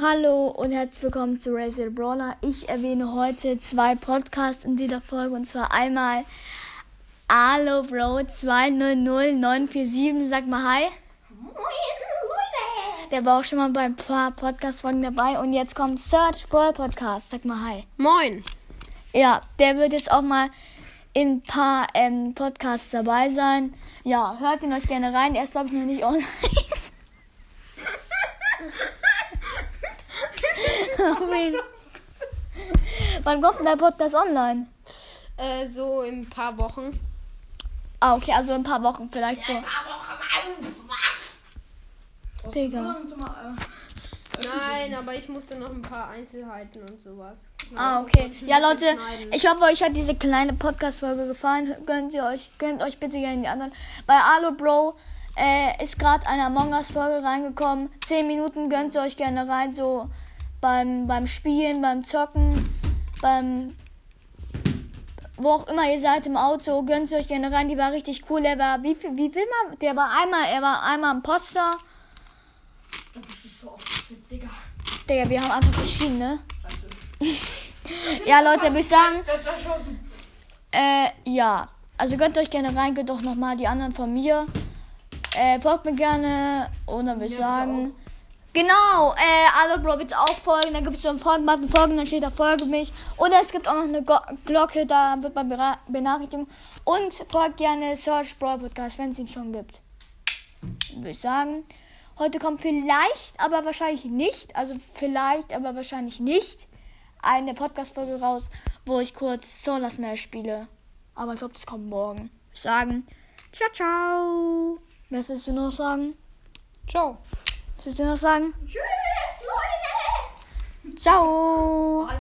Hallo und herzlich willkommen zu Razer Brawler. Ich erwähne heute zwei Podcasts in dieser Folge und zwar einmal Alo Bro 200947. Sag mal Hi. Moin, Leute! Der war auch schon mal bei ein paar Podcast-Folgen dabei und jetzt kommt Search Brawl Podcast. Sag mal Hi. Moin! Ja, der wird jetzt auch mal in ein paar ähm, Podcasts dabei sein. Ja, hört ihn euch gerne rein. Er ist, glaube ich, noch nicht online. Oh. Wann kommt denn der Podcast online? Äh, so in ein paar Wochen. Ah, okay, also in ein paar Wochen vielleicht so. paar Wochen auf, was? Digga. Nein, aber ich musste noch ein paar Einzelheiten und sowas. Ah, okay. Ja, Leute, schneiden. ich hoffe, euch hat diese kleine Podcast-Folge gefallen. Gönnt ihr euch, gönnt euch bitte gerne die anderen. Bei Alo Bro äh, ist gerade eine Among Us-Folge reingekommen. Zehn Minuten gönnt ihr euch gerne rein, so beim, beim Spielen, beim Zocken, beim wo auch immer ihr seid im Auto, gönnt euch gerne rein. Die war richtig cool. Er war, wie viel, wie viel mal? Der war einmal, er war einmal im Poster. Das ist so oft fit, Digga. Digga, wir haben einfach geschieden, ne? ja, Leute, würde ich sagen, äh, ja. Also gönnt euch gerne rein, gönnt auch nochmal die anderen von mir. Äh, folgt mir gerne. Und dann würde ich sagen. Genau, äh, alle Bro bitte auch folgen. Dann gibt es so einen Folgenbutton, folgen, dann steht da Folge mich. Oder es gibt auch noch eine Go Glocke, da wird man benachrichtigen. Und folgt gerne Search Brawl Podcast, wenn es ihn schon gibt. Würde ich sagen. Heute kommt vielleicht, aber wahrscheinlich nicht. Also vielleicht, aber wahrscheinlich nicht. Eine Podcast-Folge raus, wo ich kurz Solar Smash spiele. Aber ich glaube, das kommt morgen. Würde ich sagen. Ciao, ciao. Willst du noch sagen? Ciao. Willst du noch sagen? Tschüss, Leute! Ciao.